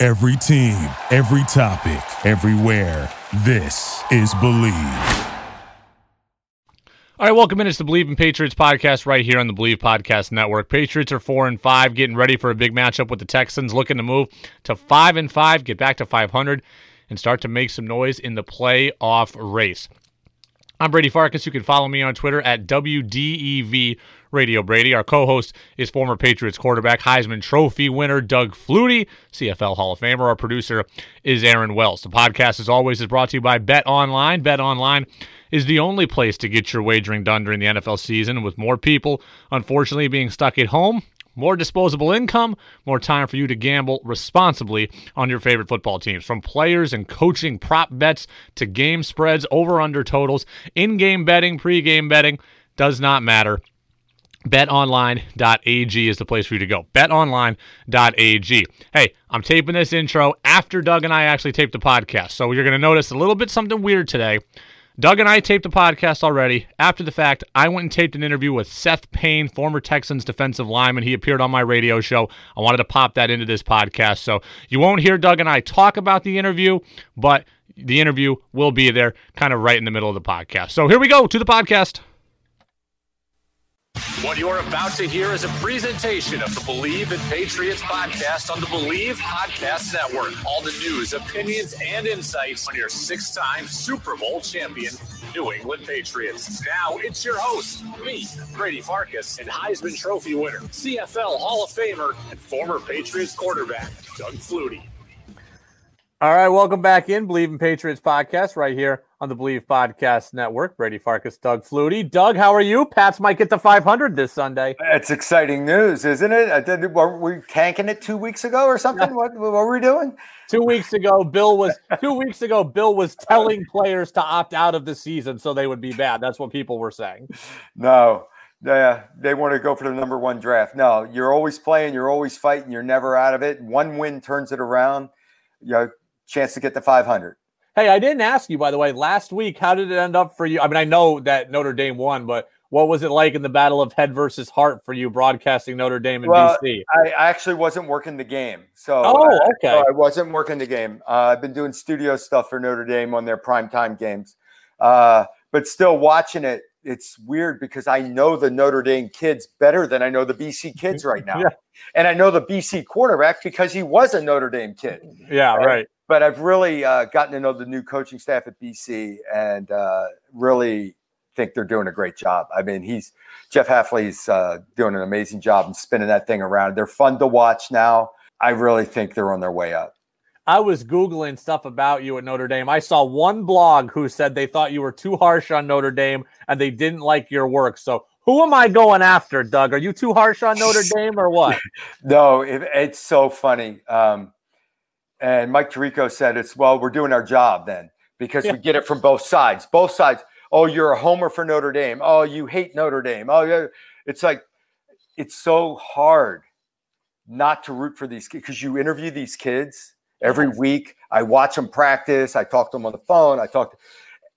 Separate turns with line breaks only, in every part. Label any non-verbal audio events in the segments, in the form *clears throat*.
Every team, every topic, everywhere. This is Bleav.
All right, welcome in. It's the Bleav in Patriots podcast right here on the Bleav Podcast Network. Patriots are four and five, getting ready for a big matchup with the Texans, looking to move to five and five, get back to 500, and start to make some noise in the playoff race. I'm Brady Farkas. You can follow me on Twitter at WDEV Radio Brady. Our co host is former Patriots quarterback, Heisman Trophy winner Doug Flutie, CFL Hall of Famer. Our producer is Aaron Wells. The podcast, as always, is brought to you by Bet Online. Bet Online is the only place to get your wagering done during the NFL season. With more people, unfortunately, being stuck at home, more disposable income, more time for you to gamble responsibly on your favorite football teams. From players and coaching prop bets to game spreads, over under totals, in game betting, pre game betting, does not matter. BetOnline.ag is the place for you to go. BetOnline.ag. Hey, I'm taping this intro after Doug and I actually taped the podcast. So you're going to notice a little bit something weird today. Doug and I taped the podcast already. After the fact, I went and taped an interview with Seth Payne, former Texans defensive lineman. He appeared on my radio show. I wanted to pop that into this podcast. So you won't hear Doug and I talk about the interview, but the interview will be there kind of right in the middle of the podcast. So here we go to the podcast.
What you're about to hear is a presentation of the Bleav in Patriots podcast on the Bleav Podcast Network. All the news, opinions, and insights on your six time Super Bowl champion, New England Patriots. Now it's your host, me, Brady Farkas, and Heisman Trophy winner, CFL Hall of Famer, and former Patriots quarterback, Doug Flutie.
All right, welcome back in Bleav in Patriots podcast right here on the Bleav Podcast Network. Brady Farkas, Doug Flutie. Doug, how are you? Pats might get to 500 this Sunday.
It's exciting news, isn't it? Uh, did, were we tanking it two weeks ago or something? What, what were we doing?
Two weeks ago, Bill was two weeks ago. Bill was telling players to opt out of the season so they would be bad. That's what people were saying.
No, they, uh, they want to go for the number one draft. No, you're always playing, you're always fighting, you're never out of it. One win turns it around. You know, chance to get to 500.
Hey, I didn't ask you, by the way, last week, how did it end up for you? I mean, I know that Notre Dame won, but what was it like in the battle of head versus heart for you broadcasting Notre Dame in
well,
BC?
I actually wasn't working the game. So,
oh, okay.
So I wasn't working the game. Uh, I've been doing studio stuff for Notre Dame on their primetime games. Uh, but still watching it, it's weird because I know the Notre Dame kids better than I know the BC kids right *laughs* now. yeah. And I know the BC quarterback because he was a Notre Dame kid.
Yeah, right. right
but I've really uh, gotten to know the new coaching staff at BC and uh, really think they're doing a great job. I mean, he's Jeff Hafley's uh, doing an amazing job and spinning that thing around. They're fun to watch now. I really think they're on their way up.
I was Googling stuff about you at Notre Dame. I saw one blog who said they thought you were too harsh on Notre Dame and they didn't like your work. So, who am I going after, Doug? Are you too harsh on Notre *laughs* Dame or what?
no, it, it's so funny. Um, and Mike Tirico said, it's well, we're doing our job then because yeah. we get it from both sides. Both sides. Oh, you're a homer for Notre Dame. Oh, you hate Notre Dame. Oh, yeah. It's like, it's so hard not to root for these kids because you interview these kids every yes. week. I watch them practice. I talk to them on the phone. I talk to,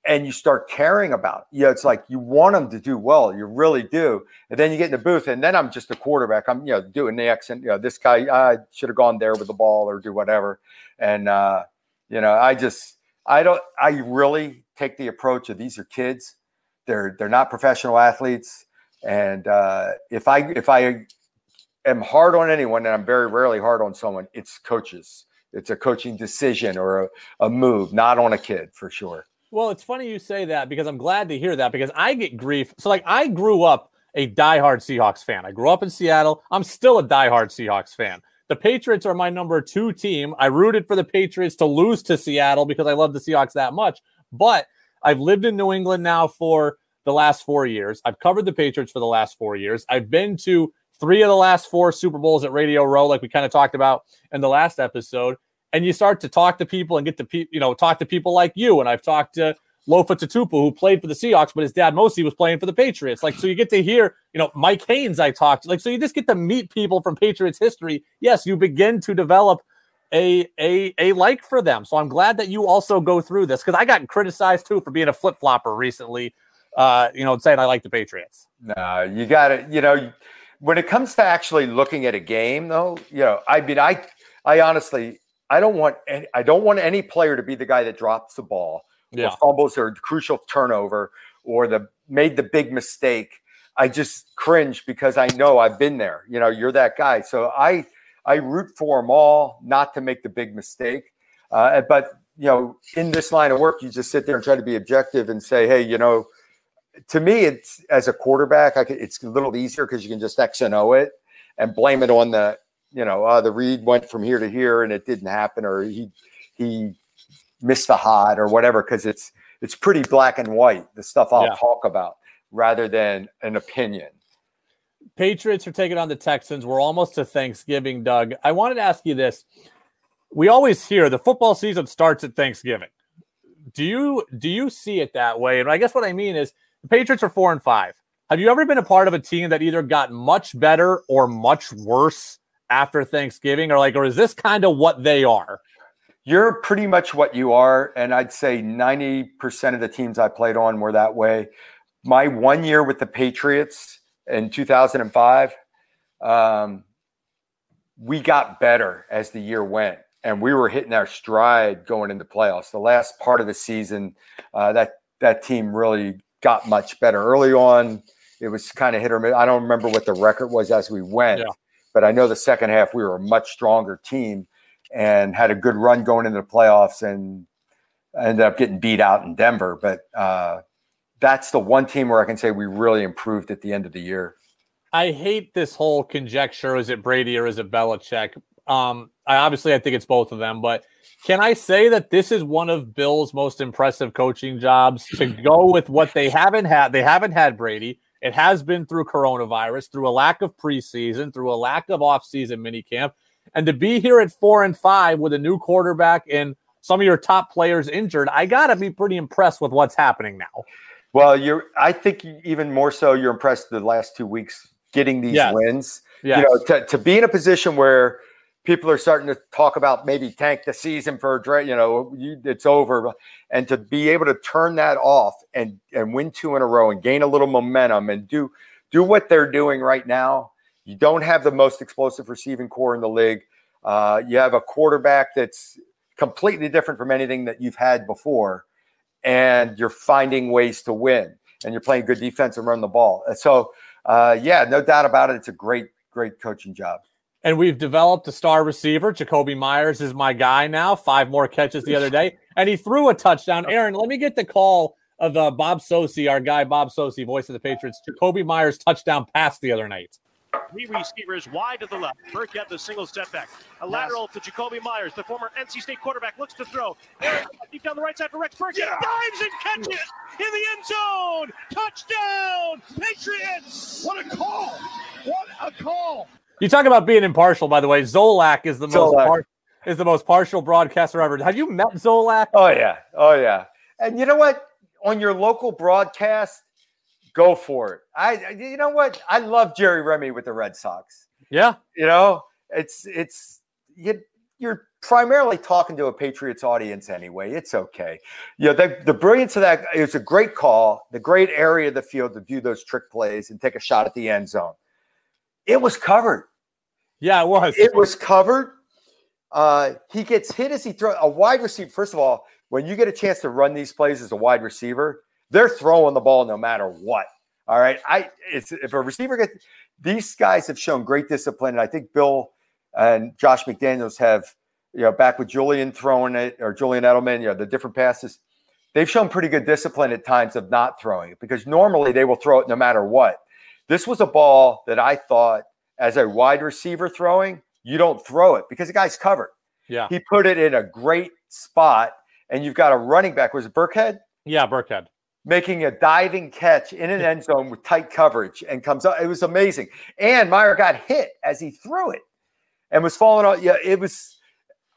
and you start caring about. You know, it's like you want them to do well. You really do. And then you get in the booth, and then I'm just a quarterback. I'm you know doing the accent. You know, this guy I should have gone there with the ball or do whatever. And uh, you know, I just I don't. I really take the approach of these are kids. They're they're not professional athletes. And uh, if I if I am hard on anyone, and I'm very rarely hard on someone, it's coaches. It's a coaching decision or a, a move, not on a kid for sure.
Well, it's funny you say that because I'm glad to hear that because I get grief. So, like, I grew up a diehard Seahawks fan. I grew up in Seattle. I'm still a diehard Seahawks fan. The Patriots are my number two team. I rooted for the Patriots to lose to Seattle because I love the Seahawks that much. But I've lived in New England now for the last four years. I've covered the Patriots for the last four years. I've been to three of the last four Super Bowls at Radio Row, like we kind of talked about in the last episode. and you start to talk to people and get to you know talk to people like you and I've talked to Lofa Tatupu who played for the Seahawks but his dad mostly was playing for the Patriots. Like so you get to hear you know Mike Haynes I talked to like so you just get to meet people from Patriots history. Yes you begin to develop a a a like for them. So I'm glad that you also go through this because I got criticized too for being a flip flopper recently uh you know saying I like the Patriots.
No you got it you know when it comes to actually looking at a game though you know I mean I I honestly I don't want any, I don't want any player to be the guy that drops the ball, yeah. or fumbles or crucial turnover, or the made the big mistake. I just cringe because I know I've been there. You know, you're that guy. So I I root for them all not to make the big mistake. Uh, but you know, in this line of work, you just sit there and try to be objective and say, hey, you know, to me, it's as a quarterback, I could, it's a little easier because you can just X and O it and blame it on the you know, uh, the read went from here to here and it didn't happen, or he he missed the hot or whatever, because it's it's pretty black and white. The stuff I'll yeah. talk about rather than an opinion.
Patriots are taking on the Texans. We're almost to Thanksgiving, Doug. I wanted to ask you this. We always hear the football season starts at Thanksgiving. Do you do you see it that way? And I guess what I mean is the Patriots are four and five. Have you ever been a part of a team that either got much better or much worse after Thanksgiving, or like, or is this kind of what they are?
You're pretty much what you are, and I'd say 90% of the teams I played on were that way. My one year with the Patriots in 2005, um, we got better as the year went, and we were hitting our stride going into playoffs. The last part of the season, uh, that that team really got much better. Early on, it was kind of hit or miss. I don't remember what the record was as we went. Yeah. But I know the second half we were a much stronger team and had a good run going into the playoffs and ended up getting beat out in Denver. But uh, that's the one team where I can say we really improved at the end of the year.
I hate this whole conjecture. Is it Brady or is it Belichick? Um, I obviously I think it's both of them, but can I say that this is one of Bill's most impressive coaching jobs to *clears throat* go with what they haven't had? They haven't had Brady. It has been through coronavirus, through a lack of preseason, through a lack of offseason minicamp. And to be here at four and five with a new quarterback and some of your top players injured, I got to be pretty impressed with what's happening now.
Well, you're, I think even more so, you're impressed the last two weeks getting these yes. wins. Yes. You know, to, to be in a position where people are starting to talk about maybe tank the season for a draft. you know you, it's over. And to be able to turn that off and and win two in a row and gain a little momentum and do do what they're doing right now. You don't have the most explosive receiving corps in the league. Uh, you have a quarterback that's completely different from anything that you've had before and you're finding ways to win and you're playing good defense and run the ball. So uh, yeah no doubt about it. It's a great great coaching job
and we've developed a star receiver. Jakobi Meyers is my guy now. Five more catches the other day, and he threw a touchdown. Aaron, let me get the call of uh, Bob Socci, our guy Bob Socci, voice of the Patriots. Jakobi Meyers touchdown pass the other night.
Three receivers wide to the left. Burke Burkhead the single step back. A lateral to Jakobi Meyers, the former NC State quarterback, looks to throw. Aaron, deep down the right side for Rex Burkhead. Yeah. Dives and catches in the end zone. Touchdown, Patriots!
What a call! What a call!
You talk about being impartial, by the way. Zolak is the most par- is the most partial broadcaster ever. Have you met Zolak?
Oh yeah, oh yeah. And you know what? On your local broadcast, go for it. I, you know what? I love Jerry Remy with the Red Sox.
Yeah,
you know, it's it's you, you're primarily talking to a Patriots audience anyway. It's okay. You know, the, the brilliance of that is a great call, the great area of the field to do those trick plays and take a shot at the end zone. It was covered.
Yeah, it was.
It was covered. Uh, he gets hit as he throws a wide receiver. First of all, when you get a chance to run these plays as a wide receiver, they're throwing the ball no matter what. All right. I it's if a receiver gets these guys have shown great discipline. And I think Bill and Josh McDaniels have, you know, back with Julian throwing it or Julian Edelman, you know, the different passes. They've shown pretty good discipline at times of not throwing it because normally they will throw it no matter what. This was a ball that I thought as a wide receiver throwing, you don't throw it because the guy's covered.
Yeah.
He put it in a great spot, and you've got a running back. Was it Burkhead?
Yeah, Burkhead.
Making a diving catch in an end zone with tight coverage and comes up. It was amazing. And Meyer got hit as he threw it and was falling out. Yeah, it was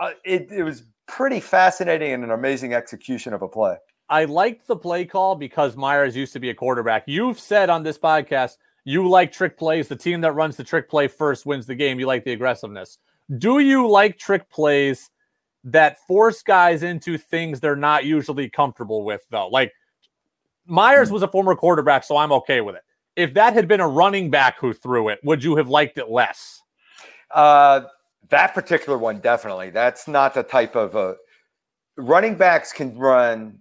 uh, it, it was pretty fascinating and an amazing execution of a play.
I liked the play call because Meyers used to be a quarterback. You've said on this podcast you like trick plays. The team that runs the trick play first wins the game. You like the aggressiveness. Do you like trick plays that force guys into things they're not usually comfortable with, though? Like Meyers was a former quarterback, so I'm okay with it. If that had been a running back who threw it, would you have liked it less?
Uh, that particular one, definitely. That's not the type of uh, running backs can run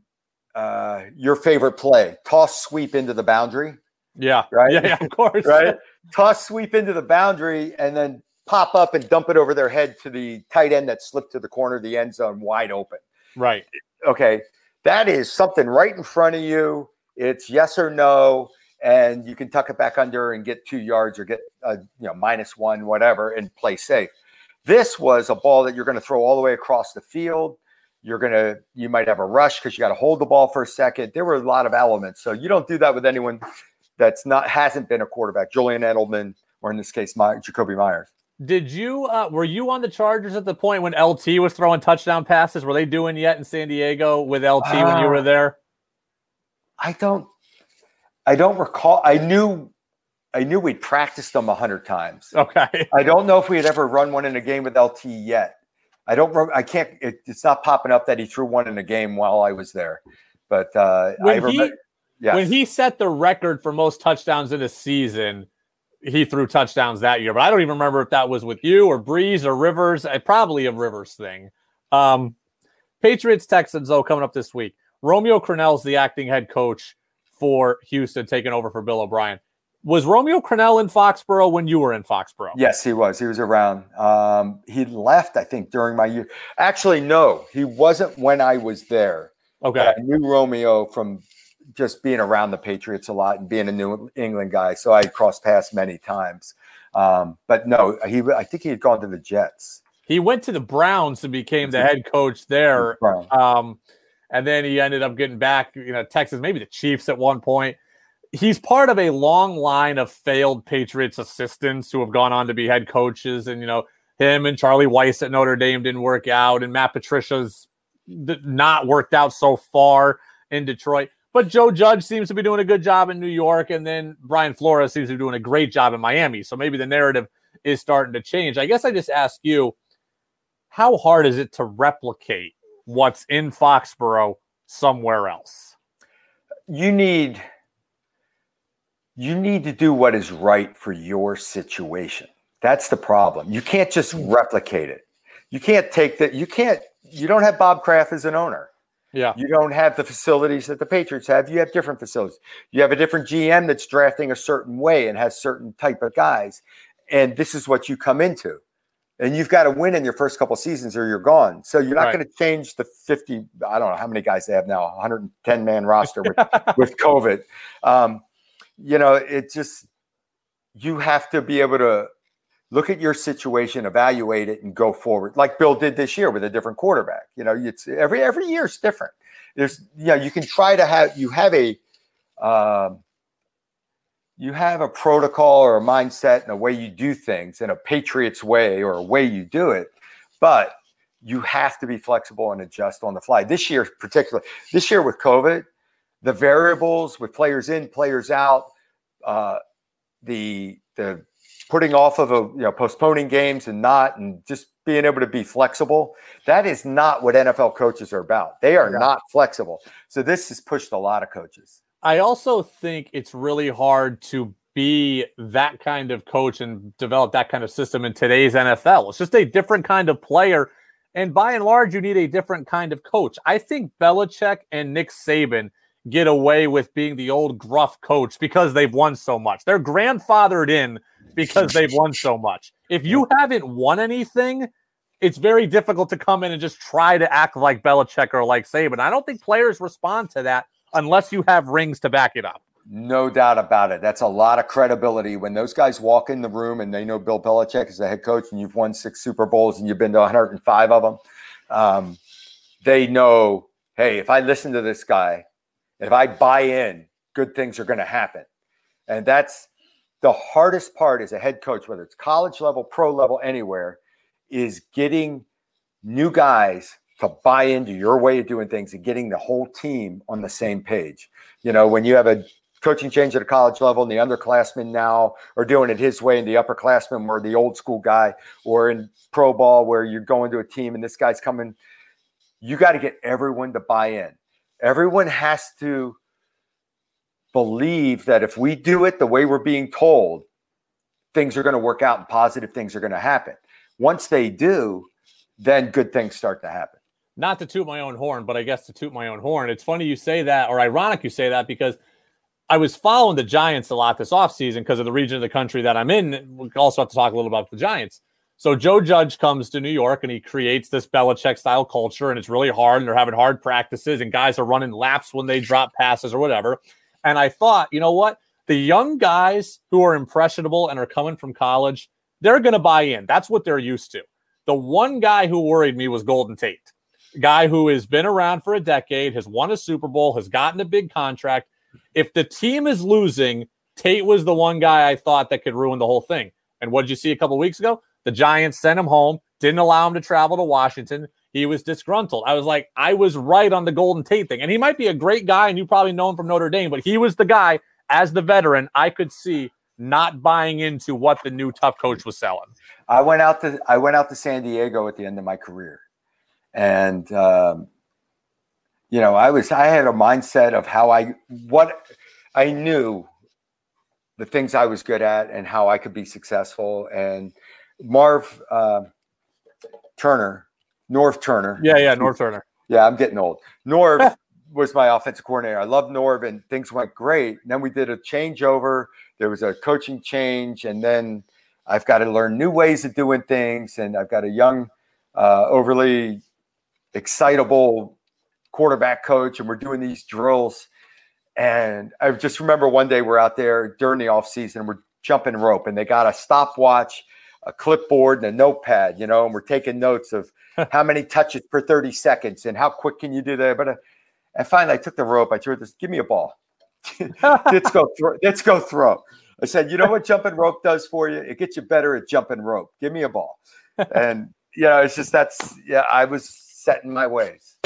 uh, your favorite play toss sweep into the boundary.
Yeah.
Right.
Yeah, yeah of course.
right. Toss sweep into the boundary and then pop up and dump it over their head to the tight end that slipped to the corner of the end zone wide open.
Right.
Okay. That is something right in front of you. It's yes or no. And you can tuck it back under and get two yards or get a you know minus one, whatever, and play safe. This was a ball that you're going to throw all the way across the field. You're going to, you might have a rush because you got to hold the ball for a second. There were a lot of elements. So you don't do that with anyone that's not, hasn't been a quarterback, Julian Edelman, or in this case, My, Jakobi Meyers.
Did you, uh, were you on the Chargers at the point when LT was throwing touchdown passes? Were they doing yet in San Diego with LT uh, when you were there?
I don't, I don't recall. I knew I knew we'd practiced them a hundred times.
Okay.
I don't know if we had ever run one in a game with LT yet. I don't. I can't. It, it's not popping up that he threw one in a game while I was there. But uh,
when
I remember.
Yes. When he set the record for most touchdowns in a season, he threw touchdowns that year. But I don't even remember if that was with you or Brees or Rivers. I, probably a Rivers thing. Um, Patriots Texans though coming up this week. Romeo Crennel's the acting head coach for Houston, taking over for Bill O'Brien. Was Romeo Crennel in Foxborough when you were in Foxborough?
Yes, he was. He was around. Um, he left, I think, during my year. Actually, no, he wasn't when I was there.
Okay.
I knew Romeo from just being around the Patriots a lot and being a New England guy. So I crossed paths many times. Um, but no, he I think he had gone to the Jets.
He went to the Browns and became the head coach there. Um, and then he ended up getting back, you know, Texas, maybe the Chiefs at one point he's part of a long line of failed Patriots assistants who have gone on to be head coaches. And, you know, him and Charlie Weis at Notre Dame didn't work out, and Matt Patricia's not worked out so far in Detroit. But Joe Judge seems to be doing a good job in New York, and then Brian Flores seems to be doing a great job in Miami. So maybe the narrative is starting to change. I guess I just ask you, how hard is it to replicate what's in Foxborough somewhere else?
You need you need to do what is right for your situation. That's the problem. You can't just replicate it. You can't take that. You can't. You don't have Bob Kraft as an owner.
Yeah.
You don't have the facilities that the Patriots have. You have different facilities. You have a different GM that's drafting a certain way and has certain type of guys. And this is what you come into. And you've got to win in your first couple seasons or you're gone. So you're not right. going to change the 50, I don't know how many guys they have now, 110 man roster with, *laughs* with COVID. Um, you know, it just you have to be able to look at your situation, evaluate it, and go forward. Like Bill did this year with a different quarterback. You know, it's every every year is different. There's you, know, you can try to have you have a um, you have a protocol or a mindset and a way you do things in a Patriots way or a way you do it, but you have to be flexible and adjust on the fly. This year, particularly this year with COVID, the variables with players in, players out, uh, the the putting off of a you know postponing games and not, and just being able to be flexible. That is not what NFL coaches are about. They are yeah. not flexible. So this has pushed a lot of coaches.
I also think it's really hard to be that kind of coach and develop that kind of system in today's NFL. It's just a different kind of player. And by and large, you need a different kind of coach. I think Belichick and Nick Saban get away with being the old gruff coach because they've won so much. They're grandfathered in because they've won so much. If you haven't won anything, it's very difficult to come in and just try to act like Belichick or like Saban. I don't think players respond to that unless you have rings to back it up.
No doubt about it. That's a lot of credibility when those guys walk in the room and they know Bill Belichick is the head coach and you've won six Super Bowls and you've been to 105 of them. Um, they know, hey, if I listen to this guy, if I buy in, good things are going to happen. And that's the hardest part as a head coach, whether it's college level, pro level, anywhere, is getting new guys to buy into your way of doing things and getting the whole team on the same page. You know, when you have a coaching change at a college level and the underclassmen now are doing it his way and the upperclassmen were the old school guy or in pro ball where you're going to a team and this guy's coming you got to get everyone to buy in everyone has to believe that if we do it the way we're being told things are going to work out and positive things are going to happen once they do then good things start to happen
not to toot my own horn but i guess to toot my own horn it's funny you say that or ironic you say that because – I was following the Giants a lot this offseason because of the region of the country that I'm in. We also have to talk a little about the Giants. So Joe Judge comes to New York and he creates this Belichick style culture, and it's really hard, and they're having hard practices, and guys are running laps when they drop passes or whatever. And I thought, you know what? The young guys who are impressionable and are coming from college, they're going to buy in. That's what they're used to. The one guy who worried me was Golden Tate, guy who has been around for a decade, has won a Super Bowl, has gotten a big contract if the team is losing, Tate was the one guy I thought that could ruin the whole thing. And what did you see a couple weeks ago? The Giants sent him home, didn't allow him to travel to Washington. He was disgruntled. I was like, I was right on the Golden Tate thing. And he might be a great guy, and you probably know him from Notre Dame, but he was the guy as the veteran I could see not buying into what the new tough coach was selling.
I went out to I went out to San Diego at the end of my career, and um, you know, I was I had a mindset of how I what I knew the things I was good at and how I could be successful. And Marv uh, Turner, Norv Turner.
Yeah, yeah, Norv Turner.
Yeah, I'm getting old. Norv *laughs* was my offensive coordinator. I love Norv, and things went great. And then we did a changeover. There was a coaching change, and then I've got to learn new ways of doing things. And I've got a young, uh, overly excitable quarterback coach and we're doing these drills. And I just remember one day we're out there during the off season, we're jumping rope and they got a stopwatch, a clipboard, and a notepad, you know, and we're taking notes of *laughs* how many touches per 30 seconds and how quick can you do that. But uh, and finally I took the rope, I threw this, give me a ball. *laughs* let's go throw, let's go throw. I said, you know what jumping rope does for you? It gets you better at jumping rope. Give me a ball. *laughs* And you know, it's just that's yeah, I was setting my ways.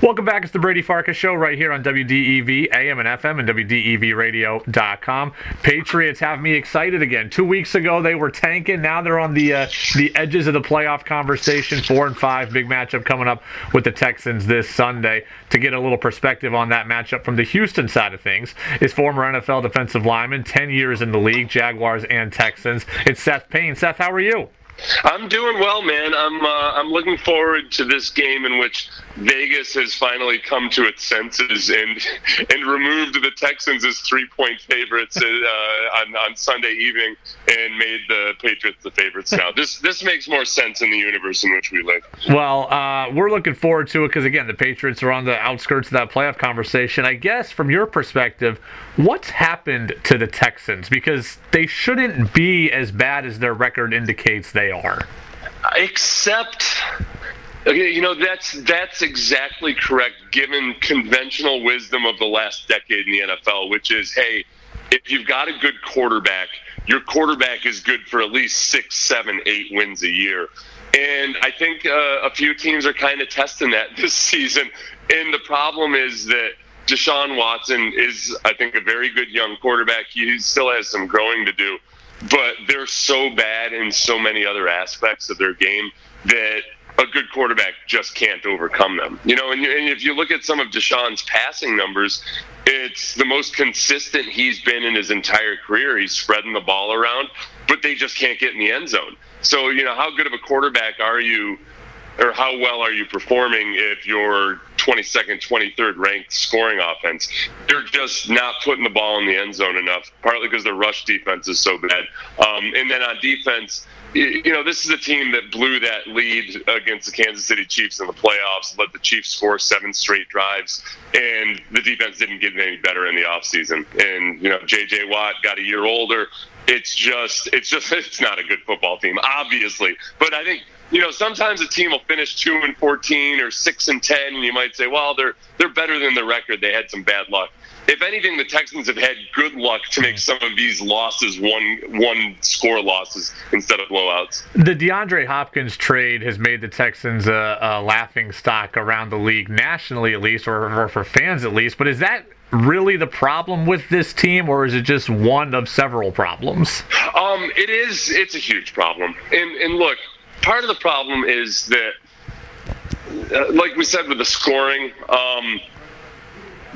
Welcome back. It's the Brady Farkas Show right here on WDEV AM and FM and WDEVradio.com. Patriots have me excited again. Two weeks ago they were tanking. Now they're on the uh, the edges of the playoff conversation. Four and five, big matchup coming up with the Texans this Sunday. To get a little perspective on that matchup from the Houston side of things is former NFL defensive lineman, 10 years in the league, Jaguars and Texans. It's Seth Payne. Seth, how are you?
I'm doing well, man. I'm uh, I'm looking forward to this game in which Vegas has finally come to its senses and *laughs* and removed the Texans as three point favorites uh, on on Sunday evening and made the Patriots the favorites now. this this makes more sense in the universe in which we live.
Well, uh, we're looking forward to it because again, the Patriots are on the outskirts of that playoff conversation. I guess from your perspective, what's happened to the Texans because they shouldn't be as bad as their record indicates they are.
Except Okay, you know that's that's exactly correct. Given conventional wisdom of the last decade in the NFL, which is, hey, if you've got a good quarterback, your quarterback is good for at least six, seven, eight wins a year. And I think uh, a few teams are kind of testing that *laughs* this season. And the problem is that Deshaun Watson is, I think, a very good young quarterback. He still has some growing to do, but they're so bad in so many other aspects of their game that a good quarterback just can't overcome them. You know, and, and if you look at some of Deshaun's passing numbers, it's the most consistent he's been in his entire career. He's spreading the ball around, but they just can't get in the end zone. So, you know, how good of a quarterback are you, or how well are you performing if you're 22nd, 23rd ranked scoring offense? They're just not putting the ball in the end zone enough, partly because the rush defense is so bad. Um, and then on defense, you know, this is a team that blew that lead against the Kansas City Chiefs in the playoffs, let the Chiefs score seven straight drives, and the defense didn't get any better in the offseason. And, you know, J.J. Watt got a year older. It's just, it's just, *laughs* it's not a good football team, obviously. But I think you know, sometimes a team will finish two and fourteen or six and ten, and you might say, well, they're they're better than the record. They had some bad luck. If anything, the Texans have had good luck to make some of these losses one one score losses instead of blowouts.
The DeAndre Hopkins trade has made the Texans a, a laughing stock around the league, nationally at least, or, or for fans at least. But is that really the problem with this team, or is it just one of several problems?
Um, it is. It's a huge problem. And, and look, part of the problem is that, uh, like we said with the scoring, um,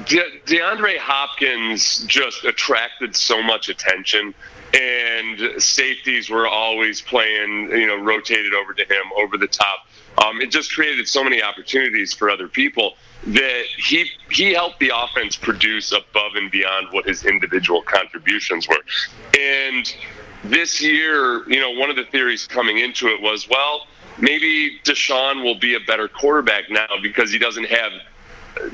De- DeAndre Hopkins just attracted so much attention, and safeties were always playing, you know, rotated over to him over the top. Um, it just created so many opportunities for other people that he he helped the offense produce above and beyond what his individual contributions were. And this year, you know, one of the theories coming into it was, well, maybe Deshaun will be a better quarterback now because he doesn't have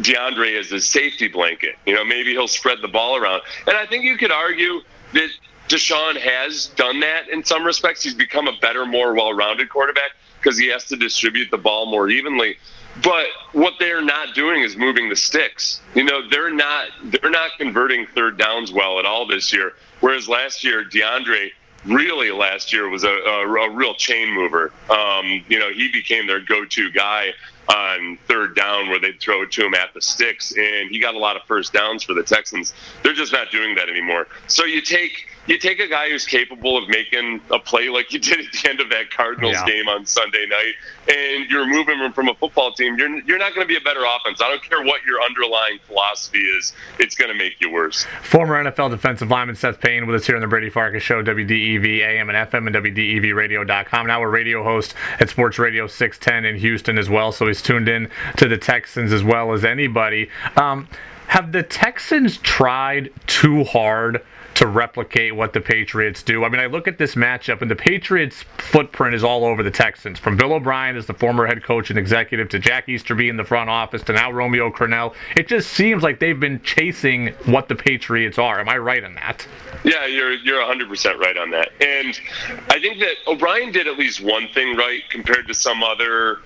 DeAndre as a safety blanket. You know, maybe he'll spread the ball around. And I think you could argue that Deshaun has done that in some respects. He's become a better, more well rounded quarterback because he has to distribute the ball more evenly. But what they're not doing is moving the sticks. You know, they're not they're not converting third downs well at all this year. Whereas last year, DeAndre really last year was a, a, a real chain mover. Um, you know, he became their go-to guy on third down where they'd throw it to him at the sticks, and he got a lot of first downs for the Texans. They're just not doing that anymore. So you take you take a guy who's capable of making a play like you *laughs* did at the end of that Cardinals yeah. game on Sunday night, and you're moving him from a football team. You're you're not going to be a better offense. I don't care what your underlying philosophy is. It's going to make you worse.
Former NFL defensive lineman Seth Payne with us here on the Brady Farkas Show, WDEV AM and FM and WDEVRadio.com. Now a radio host at Sports Radio 610 in Houston as well, so he's tuned in to the Texans as well as anybody. Um, have the Texans tried too hard? to replicate what the Patriots do. I mean, I look at this matchup, and the Patriots' footprint is all over the Texans. From Bill O'Brien as the former head coach and executive to Jack Easterby in the front office to now Romeo Crennel. It just seems like they've been chasing what the Patriots are. Am I right on that?
Yeah, you're you're 100% right on that. And I think that O'Brien did at least one thing right compared to some other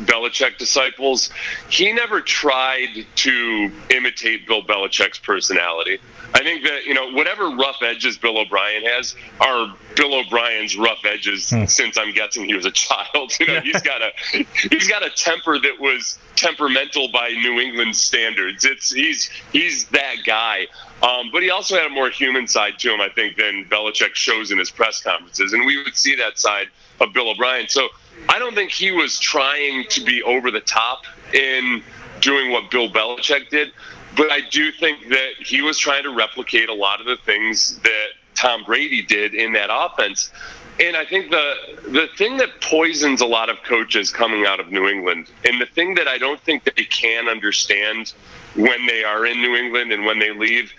Belichick disciples. He never tried to imitate Bill Belichick's personality. I think that you know whatever rough edges Bill O'Brien has are Bill O'Brien's rough edges hmm. since I'm guessing he was a child. *laughs* You know, he's got a *laughs* he's got a temper that was temperamental by New England standards. It's he's he's that guy. Um, but he also had a more human side to him, I think, than Belichick shows in his press conferences, and we would see that side of Bill O'Brien. So I don't think he was trying to be over the top in doing what Bill Belichick did. But I do think that he was trying to replicate a lot of the things that Tom Brady did in that offense. And I think the the thing that poisons a lot of coaches coming out of New England, and the thing that I don't think they can understand when they are in New England and when they leave,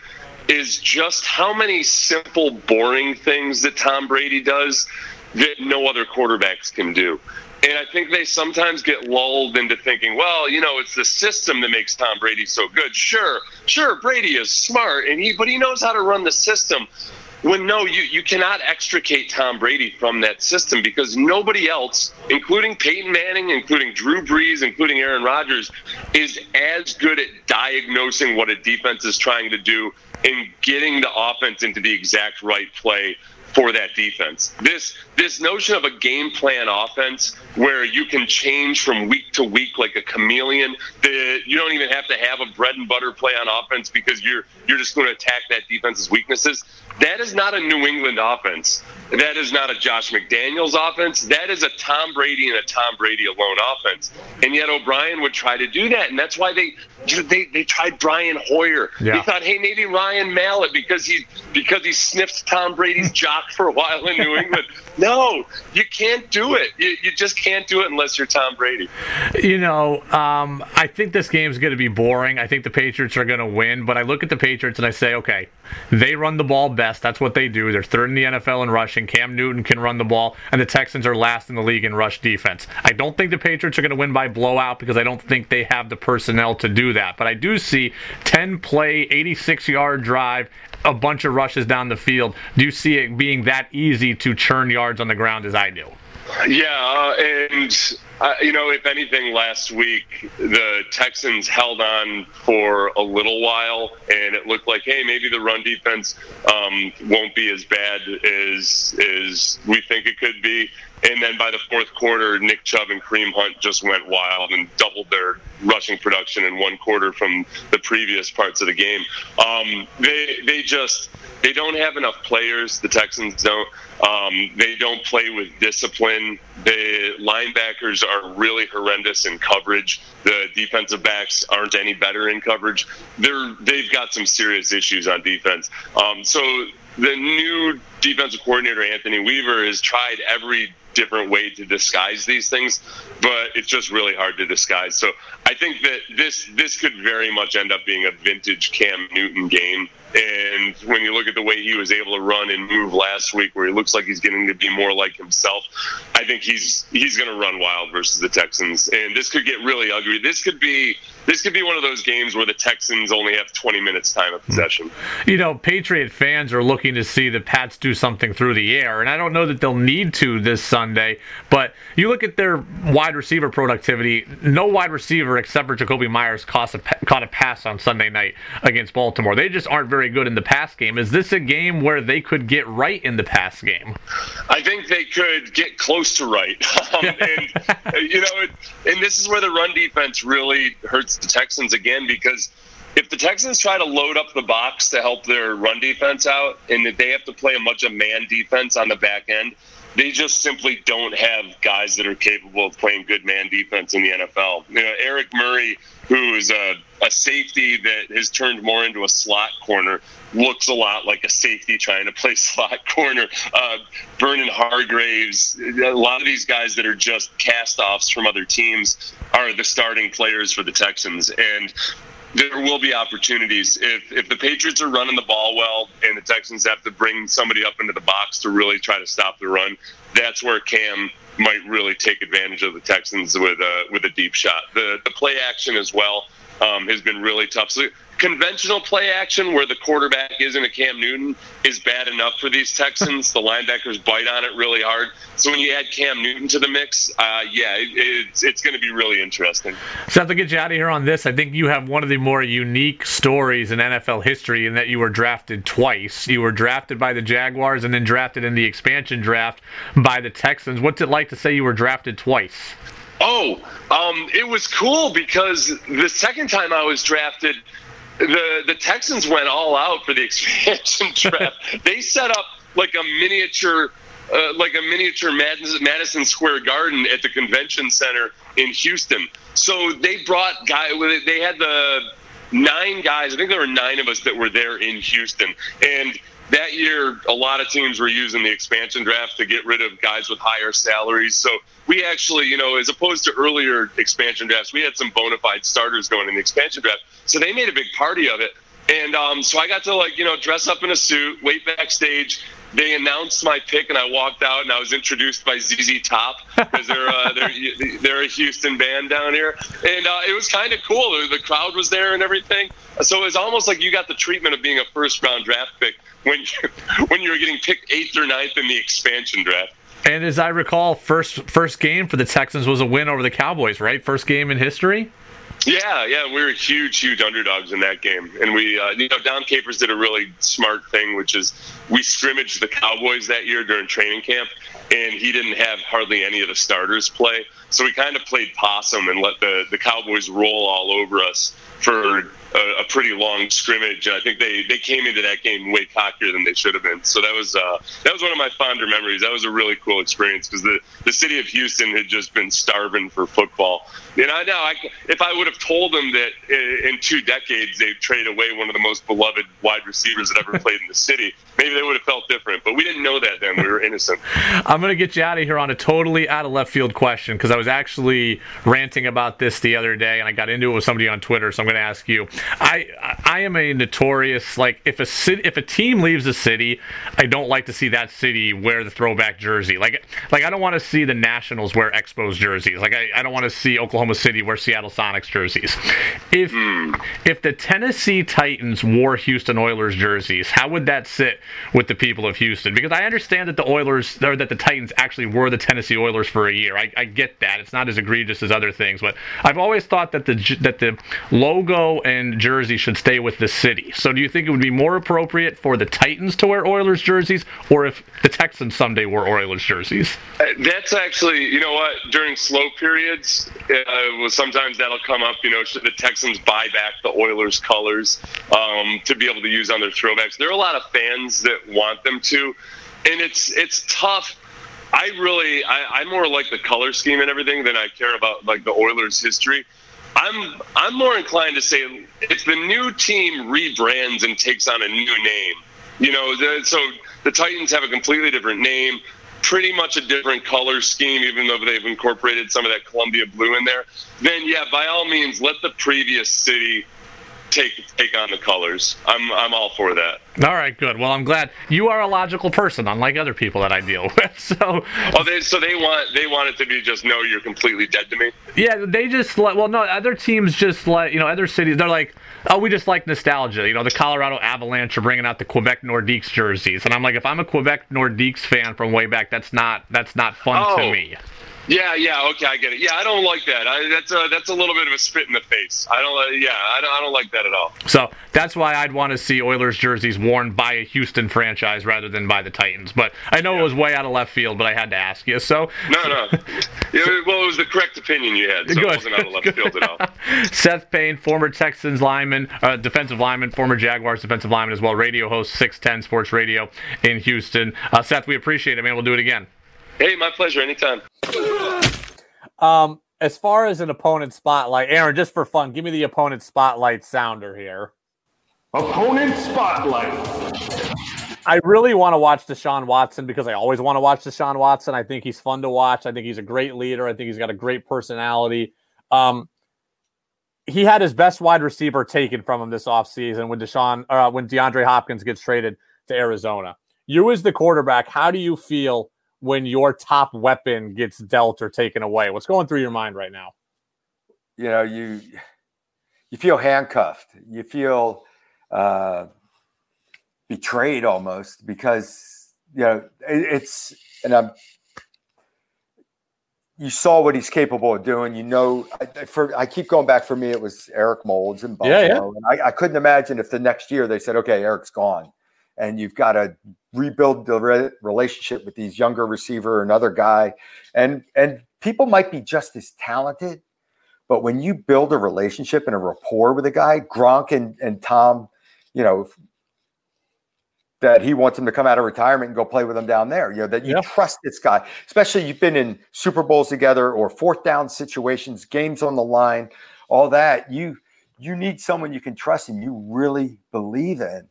is just how many simple, boring things that Tom Brady does that no other quarterbacks can do. And I think they sometimes get lulled into thinking, well, you know, it's the system that makes Tom Brady so good. Sure, sure, Brady is smart, and he, but he knows how to run the system. When no, you, you cannot extricate Tom Brady from that system because nobody else, including Peyton Manning, including Drew Brees, including Aaron Rodgers, is as good at diagnosing what a defense is trying to do and getting the offense into the exact right play for that defense. This this notion of a game plan offense where you can change from week to week like a chameleon. You don't even have to have a bread and butter play on offense because you're you're just going to attack that defense's weaknesses. That is not a New England offense. That is not a Josh McDaniels offense. That is a Tom Brady and a Tom Brady alone offense. And yet O'Brien would try to do that, and that's why they they, they tried Brian Hoyer. Yeah. They thought, hey, maybe Ryan Mallett because he because he sniffed Tom Brady's *laughs* jock for a while in New England. No, you can't do it. You, you just can't do it unless you're Tom Brady.
You know, um, I think this game is going to be boring. I think the Patriots are going to win, but I look at the Patriots and I say, okay, they run the ball best. That's what they do. They're third in the NFL in rushing. Cam Newton can run the ball, and the Texans are last in the league in rush defense. I don't think the Patriots are going to win by blowout because I don't think they have the personnel to do that. But I do see 10 play, 86 yard drive, a bunch of rushes down the field. Do you see it being that easy to churn yards on the ground as I do?
Yeah, uh, and uh, you know, if anything, last week the Texans held on for a little while, and it looked like, hey, maybe the run defense um, won't be as bad as as we think it could be. And then by the fourth quarter, Nick Chubb and Kareem Hunt just went wild and doubled their rushing production in one quarter from the previous parts of the game. Um, they they just they don't have enough players. The Texans don't. Um, they don't play with discipline. The linebackers are really horrendous in coverage. The defensive backs aren't any better in coverage. They're they've got some serious issues on defense. Um, so the new defensive coordinator Anthony Weaver has tried every different way to disguise these things, but it's just really hard to disguise. So I think that this this could very much end up being a vintage Cam Newton game. And when you look at the way he was able to run and move last week, where he looks like he's getting to be more like himself, I think he's he's going to run wild versus the Texans. And this could get really ugly. This could be this could be one of those games where the Texans only have 20 minutes time of possession.
You know, Patriot fans are looking to see the Pats do something through the air, and I don't know that they'll need to this Sunday. But you look at their wide receiver productivity. No wide receiver except for Jakobi Meyers caught a, caught a pass on Sunday night against Baltimore. They just aren't very good in the pass game. Is this a game where they could get right in the pass game?
I think they could get close to right. *laughs* Um, *laughs* and you know, and this is where the run defense really hurts the Texans again because if the Texans try to load up the box to help their run defense out, and if they have to play a much of man defense on the back end, they just simply don't have guys that are capable of playing good man defense in the NFL. You know, Eric Murray, who is a, a safety that has turned more into a slot corner, looks a lot like a safety trying to play *laughs* slot corner. Uh, Vernon Hargreaves, a lot of these guys that are just cast offs from other teams are the starting players for the Texans. And there will be opportunities if if the Patriots are running the ball well and the Texans have to bring somebody up into the box to really try to stop the run. That's where Cam might really take advantage of the Texans with a with a deep shot. The the play action as well um, has been really tough. So conventional play action where the quarterback isn't a Cam Newton is bad enough for these Texans. the linebackers bite on it really hard. So when you add Cam Newton to the mix, uh, yeah, it, it's it's going to be really interesting.
Seth, to get you out of here on this, I think you have one of the more unique stories in NFL history in that you were drafted twice. You were drafted by the Jaguars and then drafted in the expansion draft by the Texans. What's it like to say you were drafted twice?
Oh, um, it was cool because the second time I was drafted, the the Texans went all out for the *laughs* expansion draft. they set up like a miniature, uh, like a miniature Madison, Madison Square Garden at the convention center in Houston. So they brought guy. They had the nine guys. I think there were nine of us that were there in Houston, and that year, a lot of teams were using the expansion draft to get rid of guys with higher salaries. So we actually, you know, as opposed to earlier expansion drafts, we had some bona fide starters going in the expansion draft. So they made a big party of it. And um, so I got to like, you know, dress up in a suit, wait backstage. They announced my pick, and I walked out, and I was introduced by ZZ Top because they're, uh, they're *laughs* they're a Houston band down here, and uh, it was kind of cool. The crowd was there and everything, so it was almost like you got the treatment of being a first round draft pick when you *laughs* when you were getting picked eighth or ninth in the expansion draft.
And as I recall, first first game for the Texans was a win over the Cowboys, right? First game in history.
Yeah, yeah, we were huge, huge underdogs in that game, and we, uh, you know, Dom Capers did a really smart thing, which is we scrimmaged the Cowboys that year during training camp, and he didn't have hardly any of the starters play, so we kind of played possum and let the the Cowboys roll all over us for a, a, pretty long scrimmage, I think they, they came into that game way cockier than they should have been. So that was uh, that was one of my fonder memories. That was a really cool experience because the, the city of Houston had just been starving for football. I know I, if I would have told them that in two decades they'd trade away one of the most beloved wide receivers that ever *laughs* played in the city, maybe they would have felt different. But we didn't know that then. We were innocent.
I'm going to get you out of here on a totally out of left field question because I was actually ranting about this the other day and I got into it with somebody on Twitter. So I'm going to ask you. I I am a notorious like if a city, if a team leaves a city, I don't like to see that city wear the throwback jersey. Like like I don't want to see the Nationals wear Expos jerseys. Like I, I don't want to see Oklahoma City wear Seattle Sonics
jerseys. If if the Tennessee Titans wore Houston Oilers jerseys, how would that sit with the people of Houston? Because I understand that the Oilers or that the Titans actually were the Tennessee Oilers for a year. I, I get that. It's not as egregious as other things, but I've always thought that the that the logo and jersey should stay with the city. So do you think it would be more appropriate for the Titans to wear Oilers jerseys or if the Texans someday wore Oilers jerseys?
That's actually, you know what, during slow periods, uh, sometimes that'll come up. You know, should the Texans buy back the Oilers colors um, to be able to use on their throwbacks? There are a lot of fans that want them to, and it's it's tough. I really, I, I more like the color scheme and everything than I care about like the Oilers' history. I'm I'm more inclined to say if the new team rebrands and takes on a new name, you know, the, so the Titans have a completely different name, pretty much a different color scheme, even though they've incorporated some of that Columbia blue in there. Then yeah, by all means, let the previous city take take on the colors. I'm I'm all for that.
All right, good. Well, I'm glad you are a logical person, unlike other people that I deal *laughs* with. So,
Oh, they, so they want they want it to be just no, you're completely dead to me.
yeah, they just let. Well, no, other teams just let you know. Other cities, they're like, oh, we just like nostalgia. You know, the Colorado Avalanche are bringing out the Quebec Nordiques jerseys, and I'm like, if I'm a Quebec Nordiques fan from way back, that's not that's not fun to
Oh.
me.
Yeah, yeah, okay, I get it. Yeah, I don't like that. I, that's a that's a little bit of a spit in the face. I don't. Uh, yeah, I don't. I don't like that at all.
So that's why I'd want to see Oilers jerseys worn by a Houston franchise rather than by the Titans. But I know it was way out of left field, but I had to ask you. So
No, no. *laughs* Yeah, well, it was the correct opinion you had, so
Good.
it wasn't out of left field at all. *laughs*
Seth Payne, former Texans lineman, uh, defensive lineman, former Jaguars defensive lineman as well, radio host 610 Sports Radio in Houston. Uh, Seth, we appreciate it, man. We'll do it again.
Hey, my pleasure. Anytime.
Um, as far as an opponent spotlight, Aaron, just for fun, give me the opponent spotlight sounder here.
Opponent spotlight.
I really want to watch Deshaun Watson because I always want to watch Deshaun Watson. I think he's fun to watch. I think he's a great leader. I think he's got a great personality. Um, he had his best wide receiver taken from him this offseason when Deshaun uh, when DeAndre Hopkins gets traded to Arizona. You as the quarterback, how do you feel when your top weapon gets dealt or taken away? What's going through your mind right now?
you know you you feel handcuffed you feel uh betrayed almost because you know it, it's and i'm you saw what he's capable of doing you know I, for i keep going back for me it was eric Moulds in buffalo
Yeah, yeah.
and I, I couldn't imagine if the next year they said okay eric's gone and you've got to rebuild the re- relationship with these younger receiver another guy and and people might be just as talented but when you build a relationship and a rapport with a guy, Gronk and, and Tom, you know, that he wants him to come out of retirement and go play with him down there. You know, that you
Yeah.
trust this guy, especially you've been in Super Bowls together or fourth down situations, games on the line, all that. You you need someone you can trust and you really believe in.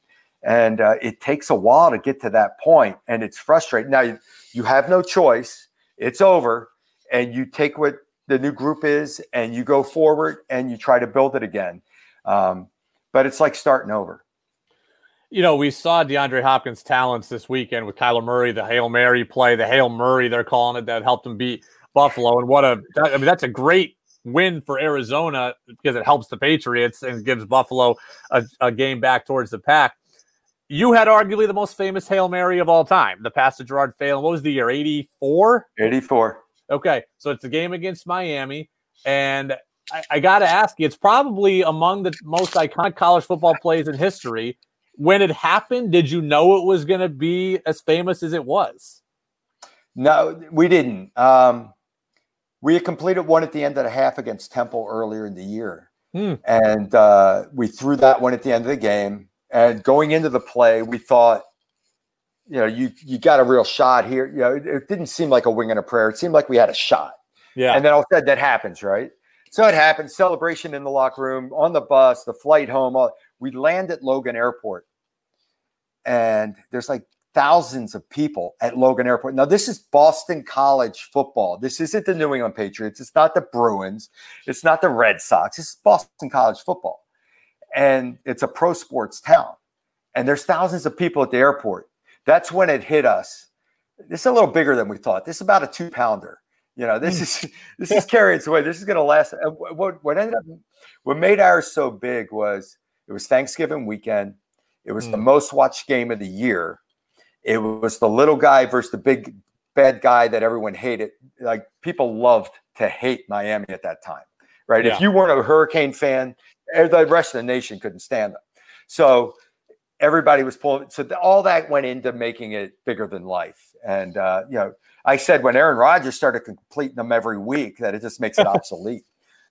And uh, it takes a while to get to that point, and it's frustrating. Now you, you have no choice; it's over, and you take what the new group is, and you go forward and you try to build it again. Um, but it's like starting over.
you know, we saw DeAndre Hopkins' talents this weekend with Kyler Murray, the Hail Mary play, the Hail Murray, they're calling it, that helped him beat Buffalo. And what a, I mean, that's a great win for Arizona because it helps the Patriots and gives Buffalo a, a game back towards the pack. You had arguably the most famous Hail Mary of all time, the pass to Gerard Phelan. What was the year? 84?
84.
Okay, so it's a game against Miami, and I, I got to ask you, it's probably among the most iconic college football plays in history. When it happened, did you know it was going to be as famous as it was?
No, we didn't. Um, we had completed one at the end of the half against Temple earlier in the year.
Hmm.
And uh, we threw that one at the end of the game. And going into the play, we thought, you know, you you got a real shot here. You know, it, it didn't seem like a wing and a prayer. It seemed like we had a shot.
Yeah,
And then all of a sudden that happens, right? So it happens. Celebration in the locker room, on the bus, the flight home. All, we land at Logan Airport, and there's like thousands of people at Logan Airport. Now, this is Boston College football. This isn't the New England Patriots. It's not the Bruins. It's not the Red Sox. It's Boston College football, and it's a pro sports town. And there's thousands of people at the airport. That's when it hit us. This is a little bigger than we thought. This is about a two pounder You know, this is *laughs* this is carrying its way. This is going to last. What what ended up what made ours so big was it was Thanksgiving weekend. It was mm. the most watched game of the year. It was the little guy versus the big bad guy that everyone hated. Like people loved to hate Miami at that time, right? Yeah. If you weren't a Hurricane fan, the rest of the nation couldn't stand them. So everybody was pulling. So all that went into making it bigger than life. And uh, you know, I said when Aaron Rodgers started completing them every week, that it just makes it obsolete.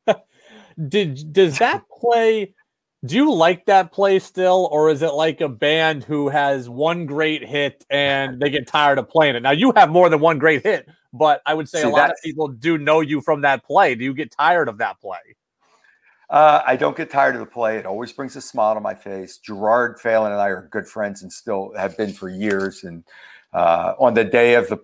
*laughs*
Did does that play? Do you like that play still, or is it like a band who has one great hit and they get tired of playing it? Now you have more than one great hit, but I would say See, a lot of people do know you from that play. Do you get tired of that play?
Uh, I don't get tired of the play. It always brings a smile to my face. Gerard Phelan and I are good friends and still have been for years. And uh, on the day of the,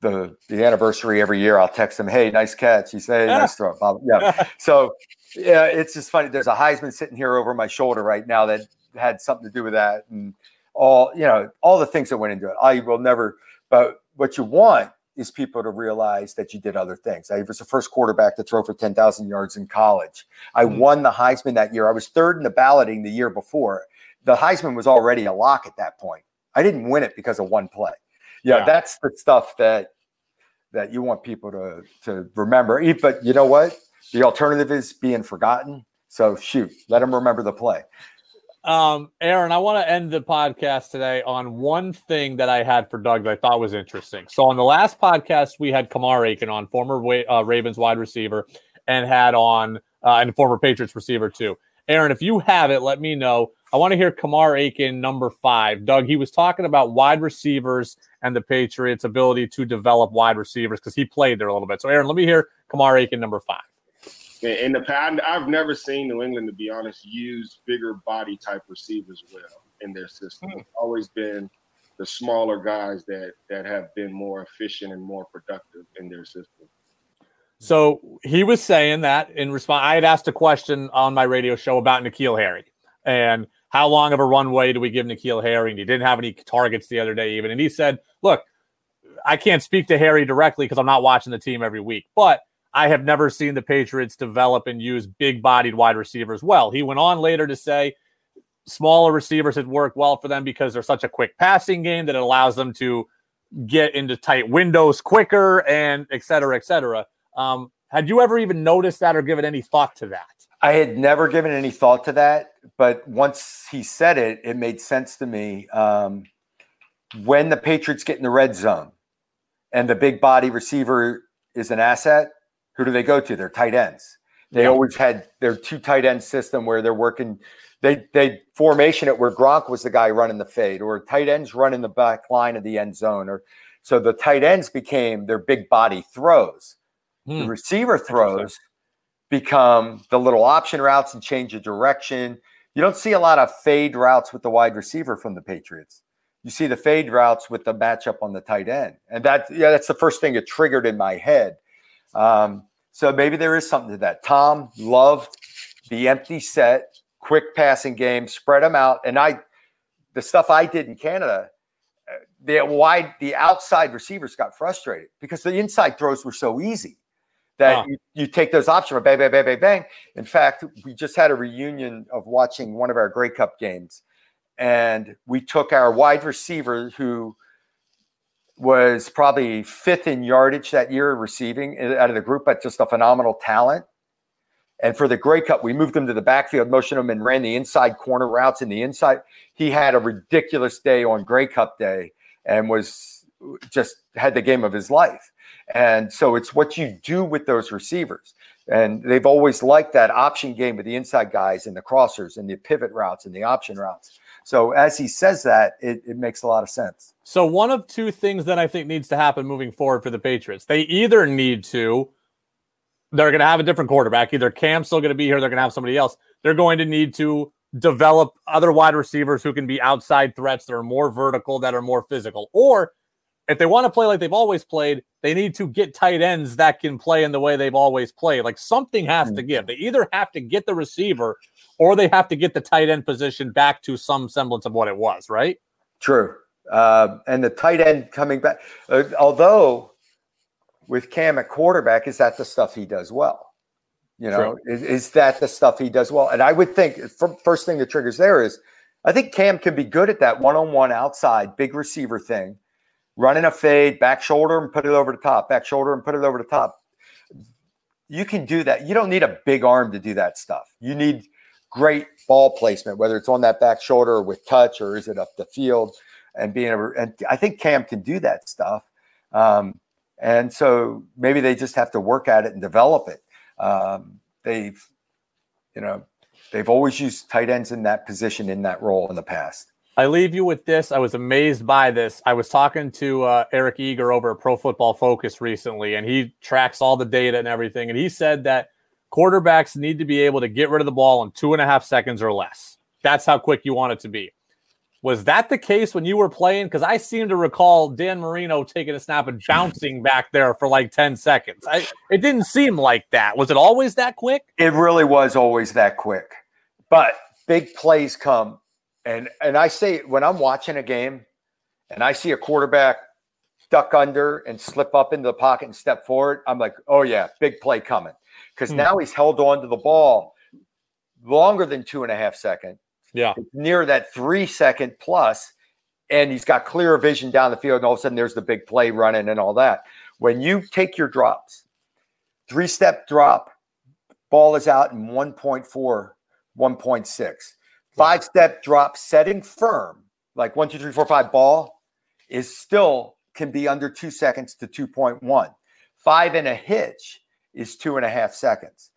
the, the anniversary every year, I'll text him, "Hey, nice catch." He say, "Hey, nice throw." Yeah. *laughs* so yeah, it's just funny. There's a Heisman sitting here over my shoulder right now that had something to do with that, and all you know, all the things that went into it. I will never. But what you want is people to realize that you did other things. I was the first quarterback to throw for 10,000 yards in college. I mm-hmm. won the Heisman that year. I was third in the balloting the year before. The Heisman was already a lock at that point. I didn't win it because of one play. Yeah, yeah. that's the stuff that that you want people to to remember. But you know what? The alternative is being forgotten. So shoot, let them remember the play.
Um, Aaron, I want to end the podcast today on one thing that I had for Doug that I thought was interesting. So on the last podcast, we had Kamar Aiken on, former uh, Ravens wide receiver, and had on uh, and former Patriots receiver too. Aaron, if you have it, let me know. I want to hear Kamar Aiken number five. Doug, he was talking about wide receivers and the Patriots' ability to develop wide receivers because he played there a little bit. So, Aaron, let me hear Kamar Aiken number five
in the past, I've never seen New England, to be honest, use bigger body type receivers well in their system. Hmm. It's always been the smaller guys that that have been more efficient and more productive in their system.
So he was saying that in response, I had asked a question on my radio show about N'Keal Harry and how long of a runway do we give N'Keal Harry? And he didn't have any targets the other day, even. And he said, Look, I can't speak to Harry directly because I'm not watching the team every week, but I have never seen the Patriots develop and use big bodied wide receivers well. He went on later to say smaller receivers had worked well for them because they're such a quick passing game that it allows them to get into tight windows quicker and et cetera, et cetera. Um, had you ever even noticed that or given any thought to that?
I had never given any thought to that, but once he said it, it made sense to me. Um, when the Patriots get in the red zone and the big body receiver is an asset, who do they go to? Their tight ends. They yeah. always had their two tight end system where they're working. They they formation it where Gronk was the guy running the fade, or tight ends running the back line of the end zone, or so the tight ends became their big body throws. Hmm. The receiver throws become the little option routes and change of direction. You don't see a lot of fade routes with the wide receiver from the Patriots. You see the fade routes with the matchup on the tight end, and that yeah, that's the first thing it triggered in my head um, so maybe there is something to that. Tom loved the empty set, quick passing game, spread them out. And I, the stuff I did in Canada, uh, the wide, the outside receivers got frustrated because the inside throws were so easy that you, you, take those options, bang, bang, bang, bang, bang. In fact, we just had a reunion of watching one of our Grey Cup games, and we took our wide receiver who was probably fifth in yardage that year receiving eh, out of the group, but just a phenomenal talent. And for the Grey Cup, we moved him to the backfield, motioned him, and ran the inside corner routes in the inside. He had a ridiculous day on Grey Cup day and was just had the game of his life. And so it's what you do with those receivers. And they've always liked that option game with the inside guys and the crossers and the pivot routes and the option routes. So as he says that, it, it makes a lot of sense.
So one of two things that I think needs to happen moving forward for the Patriots. They either need to, they're going to have a different quarterback. Either Cam's still going to be here, they're going to have somebody else. They're going to need to develop other wide receivers who can be outside threats that are more vertical, that are more physical. Or if they want to play like they've always played, they need to get tight ends that can play in the way they've always played. Like something has to give. They either have to get the receiver or they have to get the tight end position back to some semblance of what it was, right?
True. Uh, and the tight end coming back, uh, although with Cam at quarterback, is that the stuff he does well? You know, is, is, that the stuff he does well? And I would think first thing that triggers there is I think Cam can be good at that one on one outside big receiver thing, running a fade, back shoulder and put it over the top, back shoulder and put it over the top. You can do that. You don't need a big arm to do that stuff. You need great ball placement, whether it's on that back shoulder or with touch or is it up the field and being able. And I think Cam can do that stuff. Um, and so maybe they just have to work at it and develop it. Um, they've, you know, they've always used tight ends in that position in that role in the past.
I leave you with this. I was amazed by this. I was talking to uh, Eric Eager over at Pro Football Focus recently, and he tracks all the data and everything. And he said that quarterbacks need to be able to get rid of the ball in two and a half seconds or less. That's how quick you want it to be. Was that the case when you were playing? Because I seem to recall Dan Marino taking a snap and bouncing back there for like 10 seconds. I, it didn't seem like that. Was it always that quick?
It really was always that quick. But big plays come. And and I say when I'm watching a game and I see a quarterback duck under and slip up into the pocket and step forward, I'm like, oh yeah, big play coming. Because hmm. now he's held on to the ball longer than two and a half seconds
yeah.
near that three second plus, and he's got clear vision down the field, and all of a sudden there's the big play running and all that. When you take your drops, three step drop, ball is out in 1.4, 1.6. Five step drop, setting firm, like one, two, three, four, five ball, is still can be under two seconds to 2.1. Five and a hitch is two and a half seconds.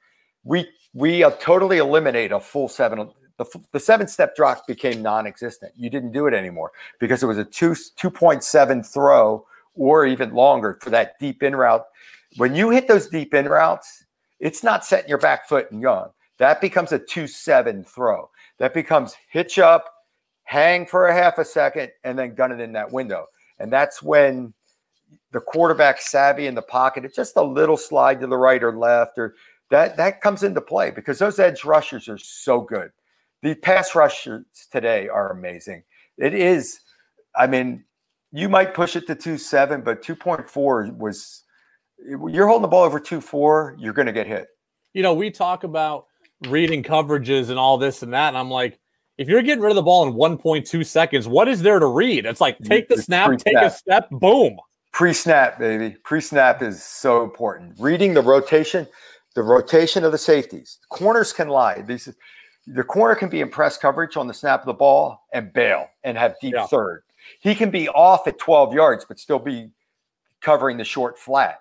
We we totally eliminate a full seven the, the seven step drop became non-existent. You didn't do it anymore because it was a two 2.7 throw or even longer for that deep in route. When you hit those deep in routes, it's not setting your back foot and going. That becomes a 2-7 throw. That becomes hitch up, hang for a half a second, and then gun it in that window. And that's when the quarterback savvy in the pocket, it's just a little slide to the right or left, or that that comes into play because those edge rushers are so good the pass rushers today are amazing. It is, I mean, you might push it to two seven, but two point four was. You're holding the ball over two four, you're going to get hit.
You know, we talk about reading coverages and all this and that, and I'm like, if you're getting rid of the ball in 1.2 seconds, what is there to read? It's like take the snap, take a step, boom.
Pre-snap, baby. Pre-snap is so important. Reading the rotation, the rotation of the safeties. Corners can lie. These the corner can be in press coverage on the snap of the ball and bail and have deep yeah. third. He can be off at 12 yards, but still be covering the short flat.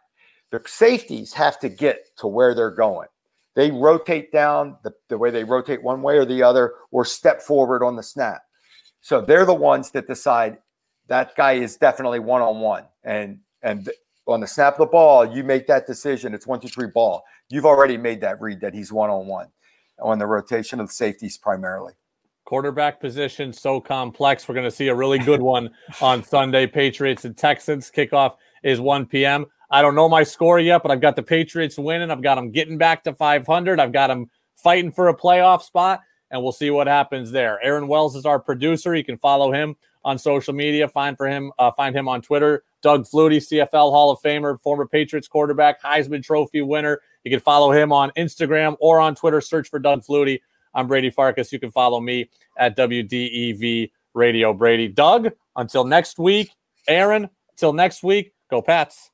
The safeties have to get to where they're going. They rotate down the, the way they rotate one way or the other, or step forward on the snap. So they're the ones that decide that guy is definitely one on one. And and on the snap of the ball, you make that decision. It's one, two, three ball. You've already made that read that he's one on one on the rotation of the safeties primarily.
Quarterback position so complex. We're going to see a really good one on Sunday. Patriots and Texans kickoff is 1 p.m. I don't know my score yet, but I've got the Patriots winning. I've got them getting back to 500. I've got them fighting for a playoff spot, and we'll see what happens there. Aaron Wells is our producer. You can follow him on social media. Find for him, uh, find him on Twitter. Doug Flutie, CFL Hall of Famer, former Patriots quarterback, Heisman Trophy winner. You can follow him on Instagram or on Twitter. Search for Doug Flutie. I'm Brady Farkas. You can follow me at WDEV Radio Brady. Doug, until next week. Aaron, until next week. Go Pats.